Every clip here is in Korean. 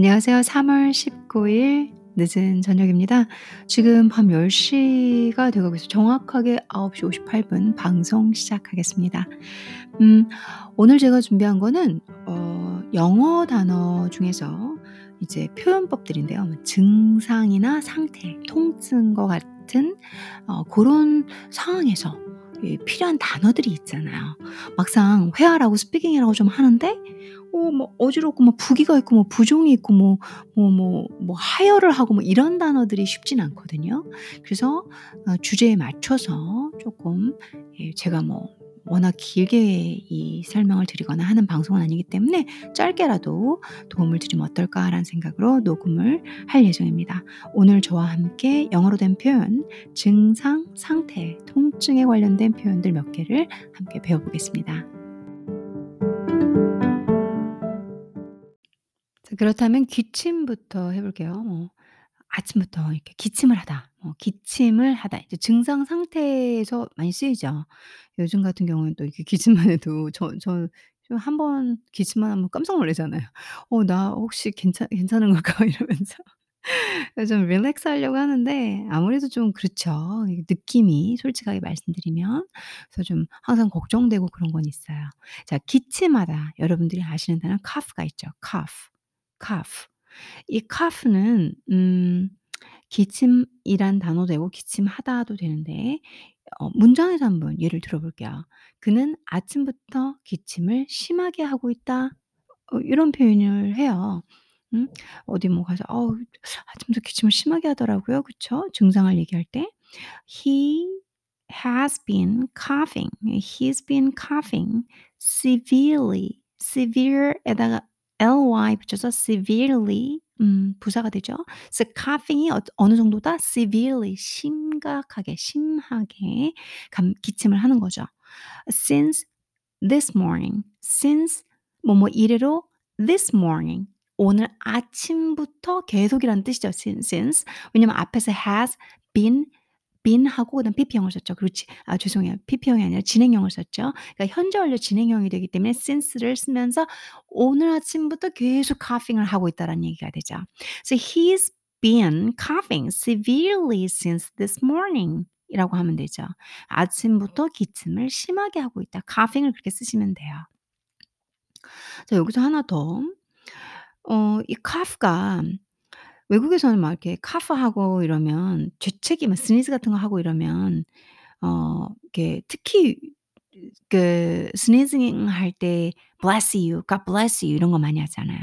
안녕하세요. 3월 19일 늦은 저녁입니다. 지금 밤 10시가 되고 있어요. 정확하게 9시 58분 방송 시작하겠습니다. 음, 오늘 제가 준비한 거는 어, 영어 단어 중에서 이제 표현법들인데요. 뭐 증상이나 상태, 통증과 같은 어, 그런 상황에서 필요한 단어들이 있잖아요. 막상 회화라고 스피킹이라고 좀 하는데 어, 뭐 어지럽고 뭐 부기가 있고 뭐 부종이 있고 뭐 뭐 뭐 뭐 하혈을 하고 뭐 이런 단어들이 쉽진 않거든요. 그래서 어, 주제에 맞춰서 조금 예, 제가 뭐 워낙 길게 이 설명을 드리거나 하는 방송은 아니기 때문에 짧게라도 도움을 드리면 어떨까라는 생각으로 녹음을 할 예정입니다. 오늘 저와 함께 영어로 된 표현, 증상, 상태, 통증에 관련된 표현들 몇 개를 함께 배워보겠습니다. 그렇다면 기침부터 해볼게요. 뭐 아침부터 이렇게 기침을 하다, 뭐 기침을 하다 이제 증상 상태에서 많이 쓰이죠. 요즘 같은 경우는 또 이렇게 기침만 해도 저저한번 기침만 하면 깜짝 놀라잖아요. '어 나 혹시 괜찮 괜찮은 걸까?' 이러면서. 좀 릴렉스 하려고 하는데 아무래도 좀 그렇죠. 느낌이 솔직하게 말씀드리면. 그래서 좀 항상 걱정되고 그런 건 있어요. 자 기침하다 여러분들이 아시는 단어 cough가 있죠. cough. 이 cough는 음 기침이란 단어도 되고 기침하다도 되는데 어 문장에서 한번 예를 들어 볼게요. "그는 아침부터 기침을 심하게 하고 있다." 어 이런 표현을 해요. 음 어디 뭐 가서 "어우 아침부터 기침을 심하게 하더라고요." 그쵸? 증상을 얘기할 때 "He has been coughing. He's been coughing severely." severe에다가 ly 붙여서 severely 음 부사가 되죠. 그래서 coughing이 어 어느 정도다? severely 심각하게 심하게 감 기침을 하는 거죠. since this morning, since 뭐뭐 이래로 this morning 오늘 아침부터 계속이라는 뜻이죠. since, since. 왜냐면 앞에서 has been been하고 그다음 PP형을 썼죠. 그렇지. 아 죄송해요. PP형이 아니라 진행형을 썼죠. 그러니까 현재 완료 진행형이 되기 때문에 since를 쓰면서 오늘 아침부터 계속 coughing을 하고 있다라는 얘기가 되죠. So he's been coughing severely since this morning. 이라고 하면 되죠. 아침부터 기침을 심하게 하고 있다. coughing을 그렇게 쓰시면 돼요. 자 여기서 하나 더. 어 이 cough가 외국에서는 막 이렇게 카프하고 이러면 재채기 막 스니즈 같은 거 하고 이러면 어 이렇게 특히 그 스니징 할 때 bless you, God bless you 이런 거 많이 하잖아요.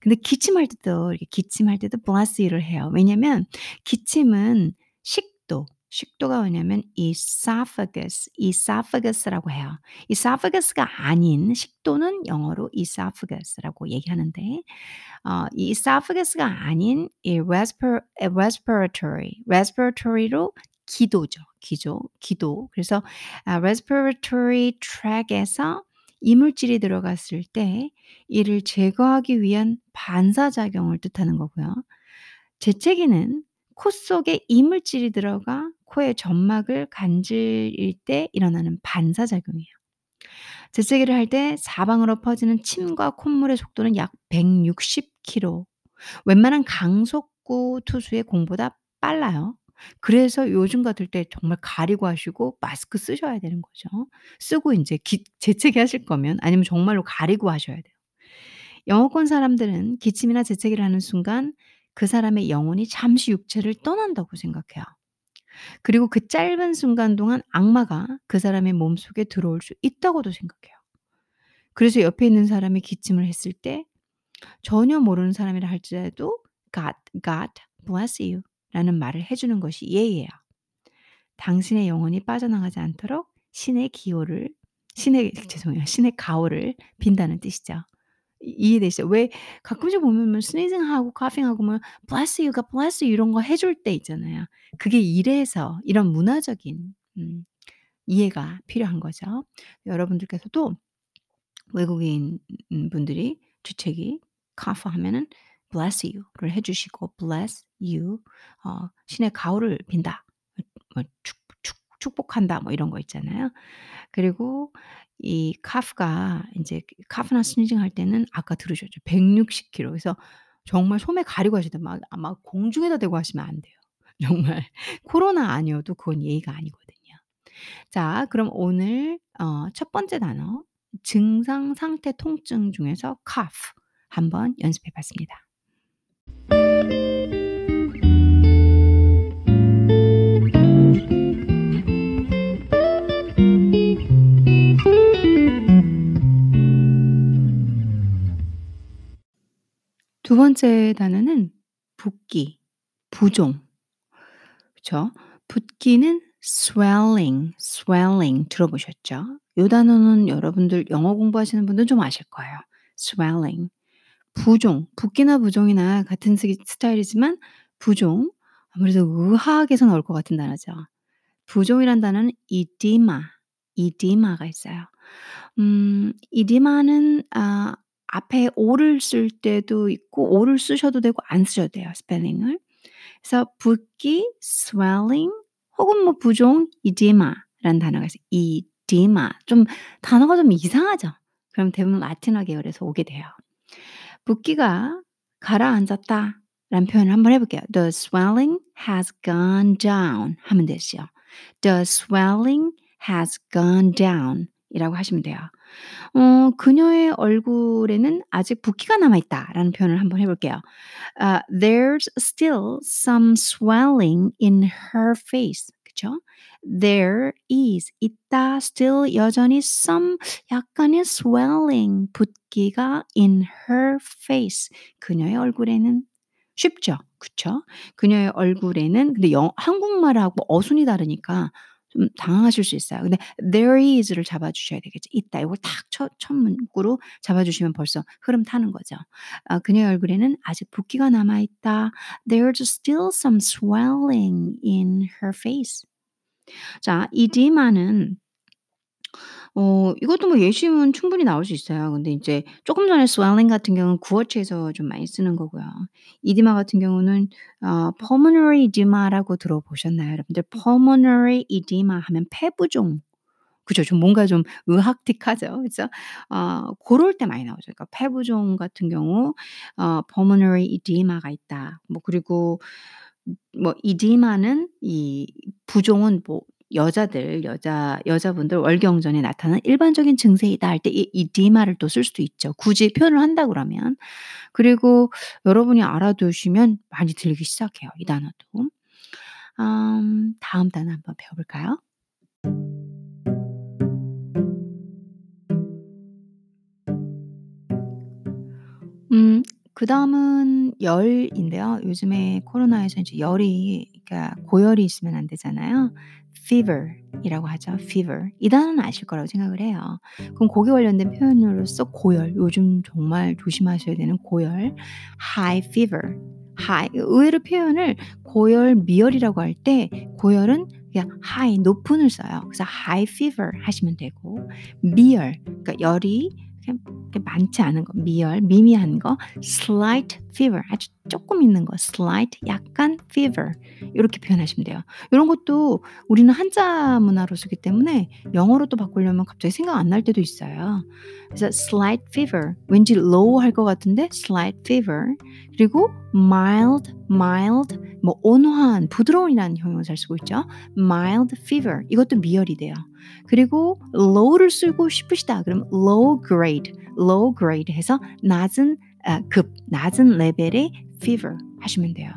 근데 기침할 때도 이렇게 기침할 때도 bless you를 해요. 왜냐면 기침은 식도 식도가 뭐냐면 esophagus, esophagus,라고 해요. esophagus가 아닌 식도는 영어로 esophagus라고 얘기하는데 어 이 esophagus가 아닌 respiratory, respiratory로 기도죠. 기조 기도. 그래서 아 respiratory tract에서 이물질이 들어갔을 때 이를 제거하기 위한 반사작용을 뜻하는 거고요. 재채기는 코 속에 이물질이 들어가 코의 점막을 간질일 때 일어나는 반사작용이에요. 재채기를 할 때 사방으로 퍼지는 침과 콧물의 속도는 약 160km. 웬만한 강속구 투수의 공보다 빨라요. 그래서 요즘 같을 때 정말 가리고 하시고 마스크 쓰셔야 되는 거죠. 쓰고 인제 기 재채기 하실 거면 아니면 정말로 가리고 하셔야 돼요. 영어권 사람들은 기침이나 재채기를 하는 순간 그 사람의 영혼이 잠시 육체를 떠난다고 생각해요. 그리고 그 짧은 순간 동안 악마가 그 사람의 몸속에 들어올 수 있다고도 생각해요. 그래서 옆에 있는 사람이 기침을 했을 때 전혀 모르는 사람이라 할지라도 God, God bless you 라는 말을 해 주는 것이 예의예요. 당신의 영혼이 빠져나가지 않도록 신의 기호를 신의 죄송해요. 신의 가호를 빈다는 뜻이죠. 이해되시죠? 왜 가끔씩 보면 뭐 스니징하고 카핑하고 뭐 bless you, God bless you 이런 거 해줄 때 있잖아요. 그게 이래서 이런 문화적인 음 이해가 필요한 거죠. 여러분들께서도 외국인 음 분들이 주책이 cough 하면은 bless you를 해 주시고 bless you 어 신의 가호를 빈다. 뭐 축 축 축복한다 뭐 이런 거 있잖아요. 그리고 이 cough가 인제 cough나 스니징 할 때는 아까 들으셨죠. 160km 그래서 정말 소매 가리고 돼요. 막아막 공중에다 대고 하시면 안 돼요. 정말 코로나 아니어도 그건 예의가 아니거든요. 자 그럼 오늘 어 첫 번째 단어 증상 상태 통증 중에서 cough 한번 연습해 봤습니다. 두 번째 단어는 붓기, 부종. 그쵸? 붓기는 swelling, swelling 들어보셨죠? 요 단어는 여러분들 영어 공부하시는 분들은 좀 아실 거예요. swelling. 부종, 붓기나 부종이나 같은 스타일이지만 부종 아무래도 의학에서 나올 것 같은 단어죠. 부종이란 단어는 edema, edema가 있어요. 음 edema는 아 앞에 o를 쓸 때도 있고 o를 쓰셔도 되고 안 쓰셔도 돼요, 스펠링을. 그래서 붓기, swelling 혹은 뭐 부종, edema라는 단어가 있어요. edema. 좀 단어가 좀 이상하죠? 그럼 대부분 라틴어 계열에서 오게 돼요. 붓기가 가라앉았다 라는 표현을 한번 해 볼게요. The swelling has gone down 하면 되죠. The swelling has gone down 이라고 하시면 돼요. 어 그녀의 얼굴에는 아직 붓기가 남아 있다라는 표현을 한번 해 볼게요. 아 there's still some swelling in her face. 그쵸? There is 있다 still 여전히 some 약간의 swelling 붓기가 in her face 그녀의 얼굴에는 쉽죠? 그쵸? 그녀의 얼굴에는 근데 영 한국말하고 어순이 다르니까 좀 당황하실 수 있어요. 근데 there is를 잡아 주셔야 되겠죠. 있다. 요걸 딱 첫 첫 문구로 잡아 주시면 벌써 흐름 타는 거죠. 아 그녀의 얼굴에는 아직 붓기가 남아 있다. There's still some swelling in her face. 자 edema는 어 이것도 뭐 예시문 충분히 나올 수 있어요. 근데 인제 쪼금 전에 swelling 같은 경우는 구어체에서 좀 많이 쓰는 거고요. edema 같은 경우는 어 pulmonary edema라고 들어보셨나요, 여러분들? pulmonary edema 하면 폐부종. 그죠? 좀 뭔가 좀 의학틱하죠. 그죠? 어 고럴 때 많이 나오죠. 그러니까 폐부종 같은 경우 어 pulmonary edema가 있다. 뭐 그리고 뭐 edema는 이 부종은 뭐 여자들 여자 여자분들 월경전에 나타나는 일반적인 증세이다 할 때이 edema를 또 쓸 수도 있죠. 굳이 표현을 한다 그러면. 그리고 여러분이 알아두시면 많이 들리기 시작해요, 이 단어도. 음 다음 단어 한번 배워 볼까요? 음 그 다음은 열인데요. 요즘에 코로나에서 이제 열이 그러니까 고열이 있으면 안 되잖아요. Fever 이라고 하죠. fever. 이 단어는 아실 거라고 생각을 해요. 그럼 고기 관련된 표현으로서 고열, 요즘 정말 조심하셔야 되는 고열, high fever. high 의외로 표현을 고열, 미열이라고 할 때 고열은 그냥 high 높은을 써요. 그래서 high fever 하시면 되고 미열 그러니까 열이 많지 않은 거, 미열, 미미한 거, slight fever 아주 쪼끔 있는 거, slight 약간 fever 요렇게 표현하시면 돼요. 요런 것도 우리는 한자 문화로 쓰기 때문에 영어로 또 바꾸려면 갑자기 생각 안 날 때도 있어요. 그래서 slight fever 왠지 low 할 것 같은데 slight fever 그리고 mild, mild 뭐 온화한, 부드러운이라는 형용사를 쓰고 있죠. mild fever 이것도 미열이 돼요. 그리고 low를 쓰고 싶으시다 그러면 low grade, low grade 해서 낮은 아 급, 낮은 레벨의 fever 하시면 돼요.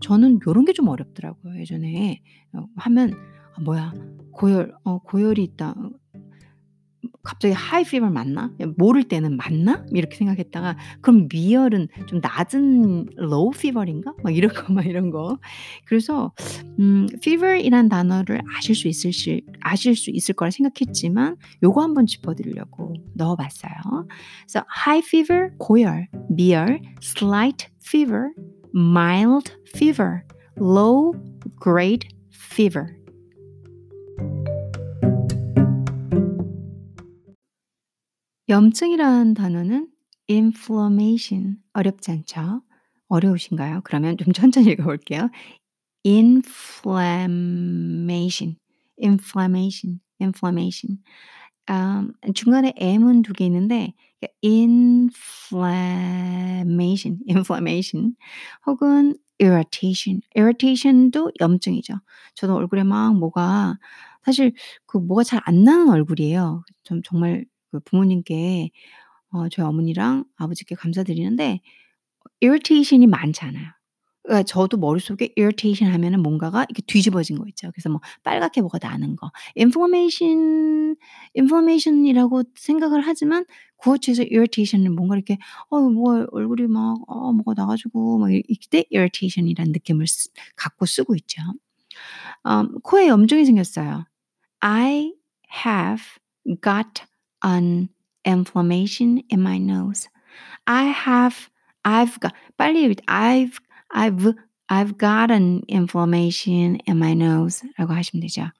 저는 요런 게 좀 어렵더라고요. 예전에 어 하면 '아 뭐야 고열 어 고열이 있다.' 갑자기 high fever 맞나? 모를 때는 맞나? 이렇게 생각했다가 그럼 미열은 좀 낮은 low fever인가? 막 이런 거 막 이런 거. 그래서 음 fever이란 단어를 아실 수 있으실 아실 수 있을 거라 생각했지만 요거 한번 짚어 드리려고 넣어 봤어요. 그래서 high fever 고열, 미열, slight fever, mild fever, low grade fever. 염증이라는 단어는 inflammation 어렵지 않죠? 어려우신가요? 그러면 좀 천천히 읽어 볼게요. inflammation, inflammation, inflammation. 음 중간에 M은 두 개 있는데 inflammation, inflammation 혹은 irritation, irritation도 염증이죠. 저도 얼굴에 막 뭐가 사실 그 뭐가 잘 안 나는 얼굴이에요. 좀 정말 그 부모님께 어 저희 어머니랑 아버지께 감사드리는데 irritation이 많지 않아요. 그러니까 저도 머릿속에 irritation 하면은 뭔가가 이렇게 뒤집어진 거 있죠. 그래서 뭐 빨갛게 뭐가 나는 거. inflammation inflammation이라고 생각을 하지만 구어체에서 irritation은 뭔가 이렇게 어 뭐 얼굴이 막 어 뭐가 나 가지고 막이 이때 irritation이라는 느낌을 쓰 갖고 쓰고 있죠. 음 코에 염증이 생겼어요. I have got an inflammation in my nose. I have I've got 빨리 읽 I've I've I've got an inflammation in my nose라고 하시면 되죠.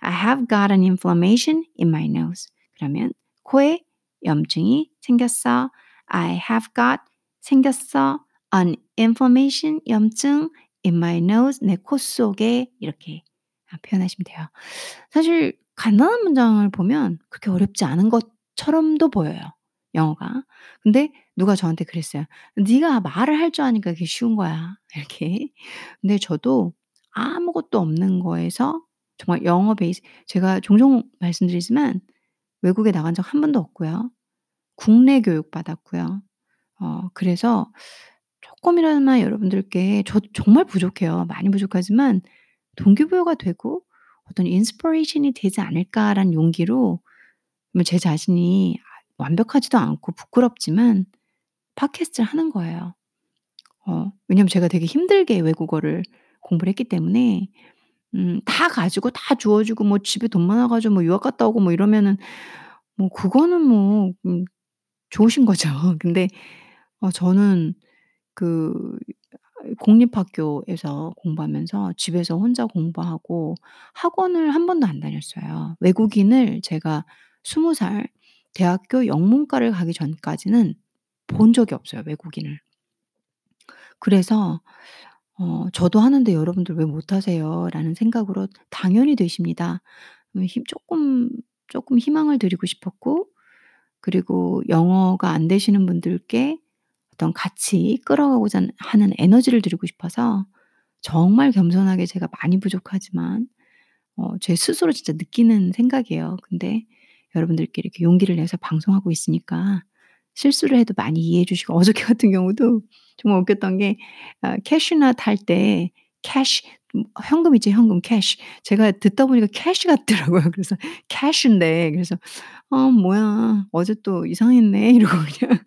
I have got an inflammation in my nose. 그러면 코에 염증이 생겼어. I have got 생겼어. an inflammation 염증 in my nose 내 코 속에 이렇게 아 표현하시면 돼요. 사실 간단한 문장을 보면 그렇게 어렵지 않은 것처럼도 보여요, 영어가. 근데 누가 저한테 그랬어요. "네가 말을 할 줄 아니까 그게 쉬운 거야." 이렇게. 근데 저도 아무것도 없는 거에서 정말 영어 base 제가 종종 말씀드리지만 외국에 나간 적 한 번도 없고요. 국내 교육 받았고요. 어 그래서 쪼끔이나마 여러분들께 저 정말 부족해요. 많이 부족하지만 ' 동기부여가 되고 어떤 inspiration이 되지 않을까.'라는 용기로 뭐제 자신이 아 완벽하지도 않고 부끄럽지만 팟캐스트를 하는 거예요. 어 왜냐면 제가 되게 힘들게 외국어를 공부를 했기 때문에 음 다 가지고 다 주어 주고 뭐 집에 돈 많아 가지고 뭐 유학 갔다 오고 뭐 이러면은 뭐 그거는 뭐 음 좋으신 거죠. 근데 어 저는 그 공립학교에서 공부하면서 집에서 혼자 공부하고 학원을 한 번도 안 다녔어요. 외국인을 제가 20 살 대학교 영문과를 가기 전까지는 본 적이 없어요, 외국인을. 그래서 어 '저도 하는데 여러분들 왜 못하세요?'라는 생각으로 당연히 되십니다. 음 힘 쪼끔 쪼끔 희망을 드리고 싶었고 그리고 영어가 안 되시는 분들께 어떤 같이 끌어가고자 하는 에너지를 드리고 싶어서 정말 겸손하게 제가 많이 부족하지만 어 제 스스로 진짜 느끼는 생각이에요. 근데 여러분들께 이렇게 용기를 내서 방송하고 있으니까 실수를 해도 많이 이해해 주시고 어저께 같은 경우도 정말 웃겼던 게아 cashew nut 할때 cash 음 현금 있죠, 현금 cash. 제가 듣다 보니까 cash 같더라고요. 그래서 cash인데 그래서 '어 뭐야 어제 또 이상했네.' 이러고 그냥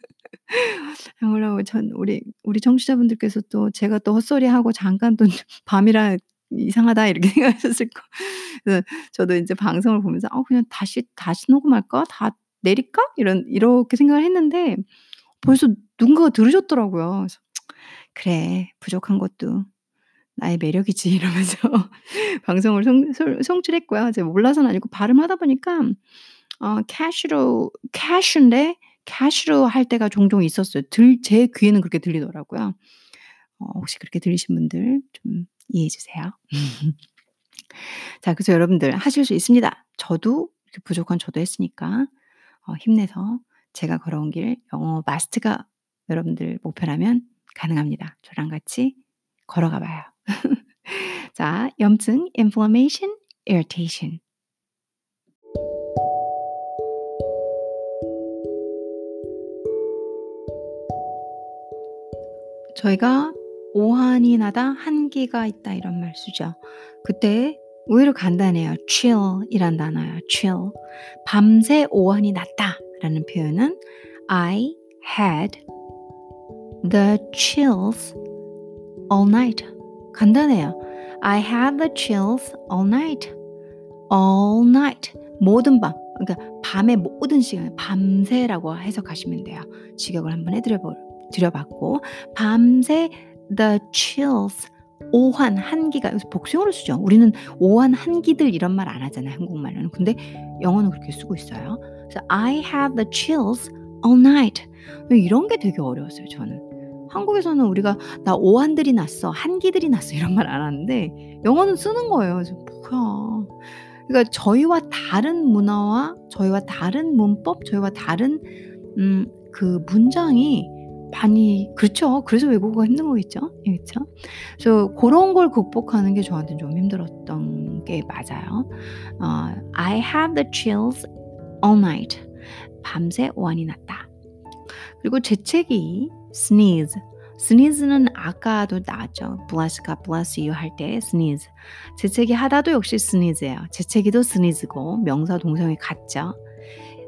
뭐라고 전 우리 우리 청취자분들께서 또 제가 또 헛소리하고 잠깐 또 밤이라 '이상하다.' 이렇게 생각하셨을 거 그래서 저도 인제 방송을 보면서 '어 그냥 다시 다시 녹음할까? 다 내릴까?' 이런 이렇게 생각을 했는데 벌써 누군가가 들으셨더라고요. 그래서 '그래 부족한 것도 나의 매력이지.' 이러면서 방송을 송솔 송출했고요. 제가 몰라서는 아니고 발음하다 보니까 어 캐시로 캐슈인데 캐시로 할 때가 종종 있었어요. 들 제 귀에는 그렇게 들리더라고요. 어 혹시 그렇게 들리신 분들 좀 이해해 주세요. 자 그래서 여러분들 하실 수 있습니다. 저도 이렇게 부족한 저도 했으니까 어 힘내서 제가 걸어온 길 영어 마스터가 여러분들 목표라면 가능합니다. 저랑 같이 걸어가 봐요. 자 염증 inflammation, irritation. 저희가 "오한이 나다. 한기가 있다." 이런 말 쓰죠. 그때 의외로 간단해요. chill이란 단어예요. chill. "밤새 오한이 났다."라는 표현은 I had the chills all night. 간단해요. I had the chills all night. all night. 모든 밤. 그러니까 밤의 모든 시간 밤새라고 해석하시면 돼요. 직역을 한번 해 드려 볼 드려 봤고 밤새 the chills 오한 한기가 여기서 복수형으로 쓰죠. 우리는 오한 한기들 이런 말 안 하잖아요, 한국말로는. 근데 영어는 그렇게 쓰고 있어요. 그래서 I had the chills all night. 이런 게 되게 어려웠어요, 저는. 한국에서는 우리가 "나 오한들이 났어. 한기들이 났어." 이런 말 안 하는데 영어는 쓰는 거예요. 그래서 '뭐야.' 그러니까 저희와 다른 문화와 저희와 다른 문법, 저희와 다른 음 그 문장이 많이 그렇죠. 그래서 외국어가 힘든 거겠죠. 예 그쵸? 그래서 고런 걸 극복하는 게 저한테는 좀 힘들었던 게 맞아요. 어 I have the chills all night. 밤새 오한이 났다. 그리고 재채기 sneeze. sneeze는 아까도 나왔죠. bless God bless you 할 때 sneeze. 재채기 하다도 역시 sneeze예요. 재채기도 sneeze고 명사 동사형이 같죠.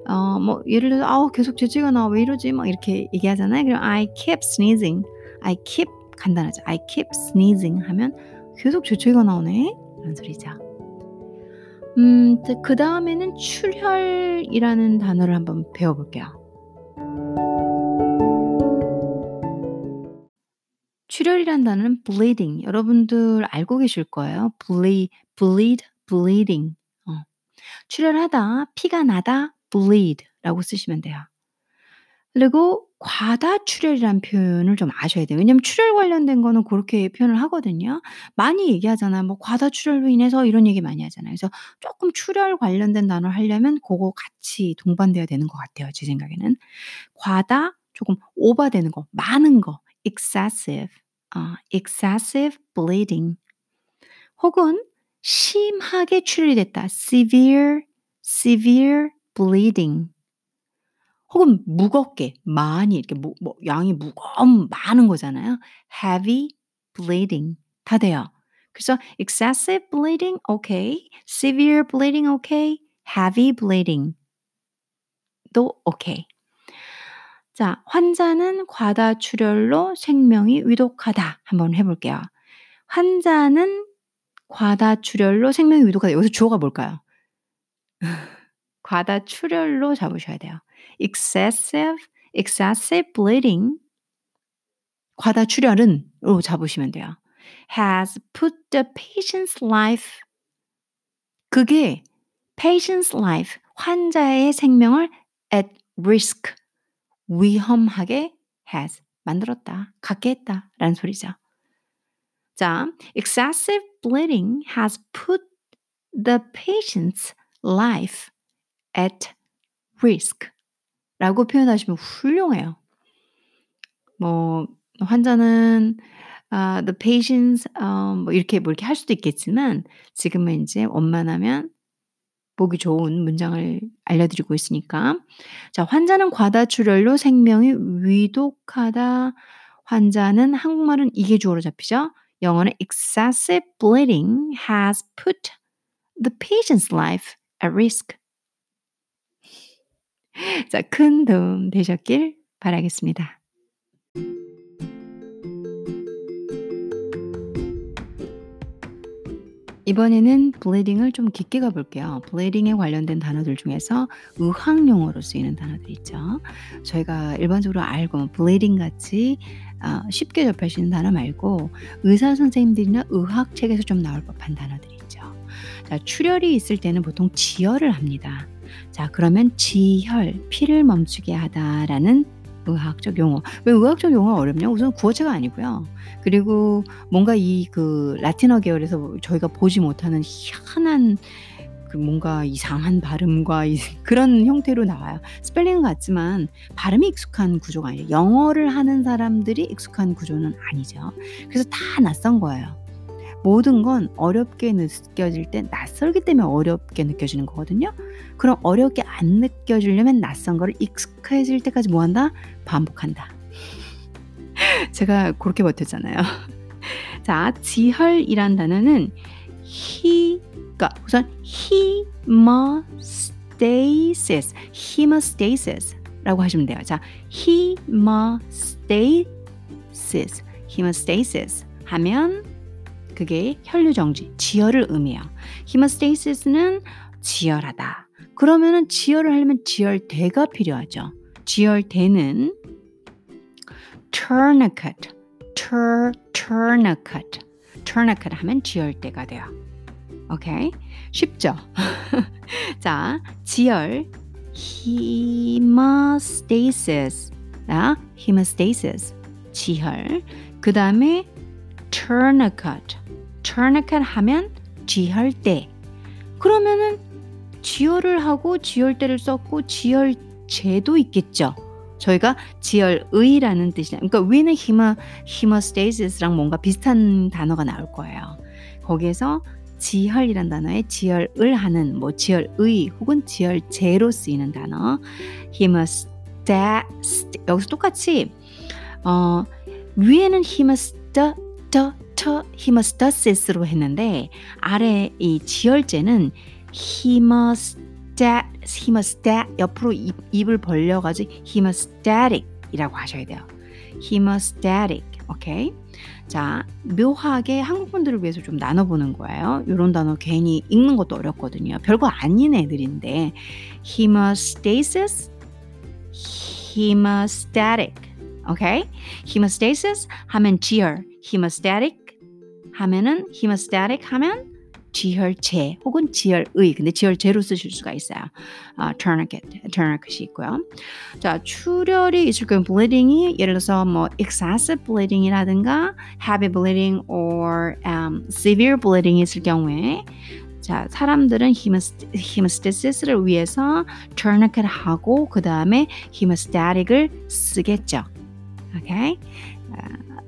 어 뭐 예를 들어서 "아우 계속 재채기가 나와. 왜 이러지?" 막 이렇게 얘기하잖아요. 그럼 I keep sneezing. I keep 간단하죠. I keep sneezing 하면 계속 재채기가 나오네. 이런 소리죠. 음 그 다음에는 출혈이라는 단어를 한번 배워 볼게요. 출혈이란 단어는 bleeding. 여러분들 알고 계실 거예요. bleed, bleed, bleeding. 어. 출혈하다, 피가 나다, bleed라고 쓰시면 돼요. 그리고 과다 출혈이란 표현을 좀 아셔야 돼요. 왜냐면 출혈 관련된 거는 그렇게 표현을 하거든요. 많이 얘기하잖아요. 뭐 과다 출혈로 인해서 이런 얘기 많이 하잖아요. 그래서 조금 출혈 관련된 단어를 하려면 고거 같이 동반돼야 되는 것 같아요, 제 생각에는. 과다, 조금 오버되는 거, 많은 거, excessive, 어, excessive bleeding. 혹은 심하게 출혈이 됐다, severe, severe bleeding. 혹은 무겁게 많이 이렇게 뭐, 뭐 양이 무거운 많은 거잖아요. heavy bleeding 다 돼요. 그래서 excessive bleeding okay, severe bleeding okay, heavy bleeding 도 okay. 자, 환자는 과다 출혈로 생명이 위독하다. 한번 해볼게요. 환자는 과다 출혈로 생명이 위독하다. 여기서 주어가 뭘까요? 과다 출혈로 잡으셔야 돼요. excessive, excessive bleeding 과다 출혈은로 잡으시면 돼요. has put the patient's life 그게 patient's life 환자의 생명을 at risk 위험하게 has 만들었다, 갖게 했다라는 소리죠. 자, excessive bleeding has put the patient's life at risk 라고 표현하시면 훌륭해요. 뭐 환자는 아 the patients 어뭐 이렇게 뭐 이렇게 할 수도 있겠지만 지금은 인제 원만하면 보기 좋은 문장을 알려드리고 있으니까. 자, 환자는 과다출혈로 생명이 위독하다. 환자는 한국말은 이게 주어로 잡히죠. 영어는 excessive bleeding has put the patient's life at risk. 자, 큰 도움 되셨길 바라겠습니다. 이번에는 bleeding을 좀 깊게 가볼게요. bleeding에 관련된 단어들 중에서 의학 용어로 쓰이는 단어들 있죠. 저희가 일반적으로 알고 bleeding 같이 어, 쉽게 접할 수 있는 단어 말고 의사 선생님들이나 의학 책에서 좀 나올 법한 단어들이 있죠. 자, 출혈이 있을 때는 보통 지혈을 합니다. 자, 그러면 지혈, 피를 멈추게 하다라는 의학적 용어. 왜 의학적 용어가 어렵냐? 우선 구어체가 아니고요. 그리고 뭔가 이 그 라틴어 계열에서 저희가 보지 못하는 희한한 그 뭔가 이상한 발음과 이 그런 형태로 나와요. 스펠링은 같지만 발음이 익숙한 구조가 아니에요. 영어를 하는 사람들이 익숙한 구조는 아니죠. 그래서 다 낯선 거예요. 모든 건 어렵게 느껴질 때 낯설기 때문에 어렵게 느껴지는 거거든요. 그럼 어렵게 안 느껴지려면 낯선 거를 익숙해질 때까지 뭐 한다? 반복한다. 제가 그렇게 버텼잖아요. 자, 지혈이란 단어는 he, 그러니까 우선 hemostasis, hemostasis.라고 하시면 돼요. 자, hemostasis, hemostasis 하면 그게 혈류 정지, 지혈을 의미해요. 히모스테이시스는 지혈하다. 그러면은 지혈을 하려면 지혈대가 필요하죠. 지혈대는 tourniquet, tur, tourniquet, tourniquet 하면 지혈대가 돼요. 오케이? 쉽죠? 자, 지혈, hemostasis, 아, hemostasis, 지혈. 그 다음에 tourniquet, tourniquet 하면 지혈대. 그러면은 지혈을 하고 지혈대를 썼고 지혈제도 있겠죠. 저희가 지혈의라는 뜻이냐. 그러니까 위는 히머 히머스테이시스랑 뭔가 비슷한 단어가 나올 거예요. 거기에서 지혈이란 단어에 지혈을 하는 뭐 지혈의 혹은 지혈제로 쓰이는 단어 hemosta 여기서 똑같이 어 위에는 hemosta sta hemostasis로 했는데 아래 이 지혈제는 hemostat hemostat 옆으로 입, 입을 벌려가지고 hemostatic이라고 하셔야 돼요. hemostatic 오케이. 자 묘하게 한국 분들을 위해서 좀 나눠보는 거예요. 이런 단어 괜히 읽는 것도 어렵거든요. 별거 아닌 애들인데 hemostasis, hemostatic, 오케이? hemostasis 하면 지혈, hemostatic 하면은 hemostatic 하면 지혈제 혹은 지혈의 근데 지혈제로 쓰실 수가 있어요. 아, tourniquet, tourniquet이 있고요. 자, 출혈이 있을 경우 bleeding이 예를 들어서 뭐 excessive bleeding이라든가 heavy bleeding or um, severe bleeding이 있을 경우에 자, 사람들은 히모스테시스를 위해서 tourniquet 하고 그 다음에 히모스타틱을 쓰겠죠. 오케이?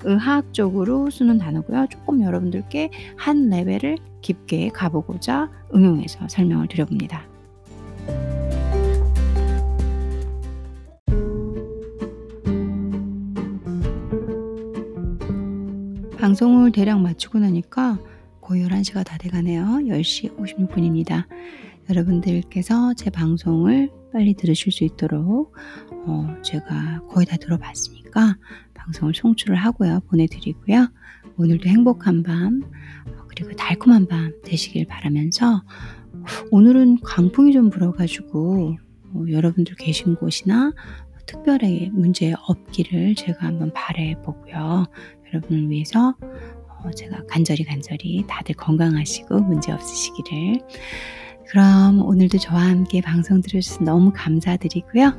의학적으로 쓰는 단어고요. 조금 여러분들께 한 레벨을 깊게 가보고자 응용해서 설명을 드려봅니다. 방송을 대략 마치고 나니까 거의 11시가 다 돼가네요. 10시 56분입니다. 여러분들께서 제 방송을 빨리 들으실 수 있도록 어, 제가 거의 다 들어봤으니까 방송을 송출을 하고요. 보내드리고요. 오늘도 행복한 밤 그리고 달콤한 밤 되시길 바라면서 오늘은 강풍이 좀 불어가지고 어, 여러분들 계신 곳이나 특별하게 문제 없기를 제가 한번 바래 보고요. 여러분을 위해서 어, 제가 간절히 간절히 다들 건강하시고 문제 없으시기를. 그럼 오늘도 저와 함께 방송 들어주셔서 너무 감사드리고요.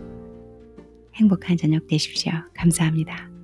행복한 저녁 되십시오. 감사합니다.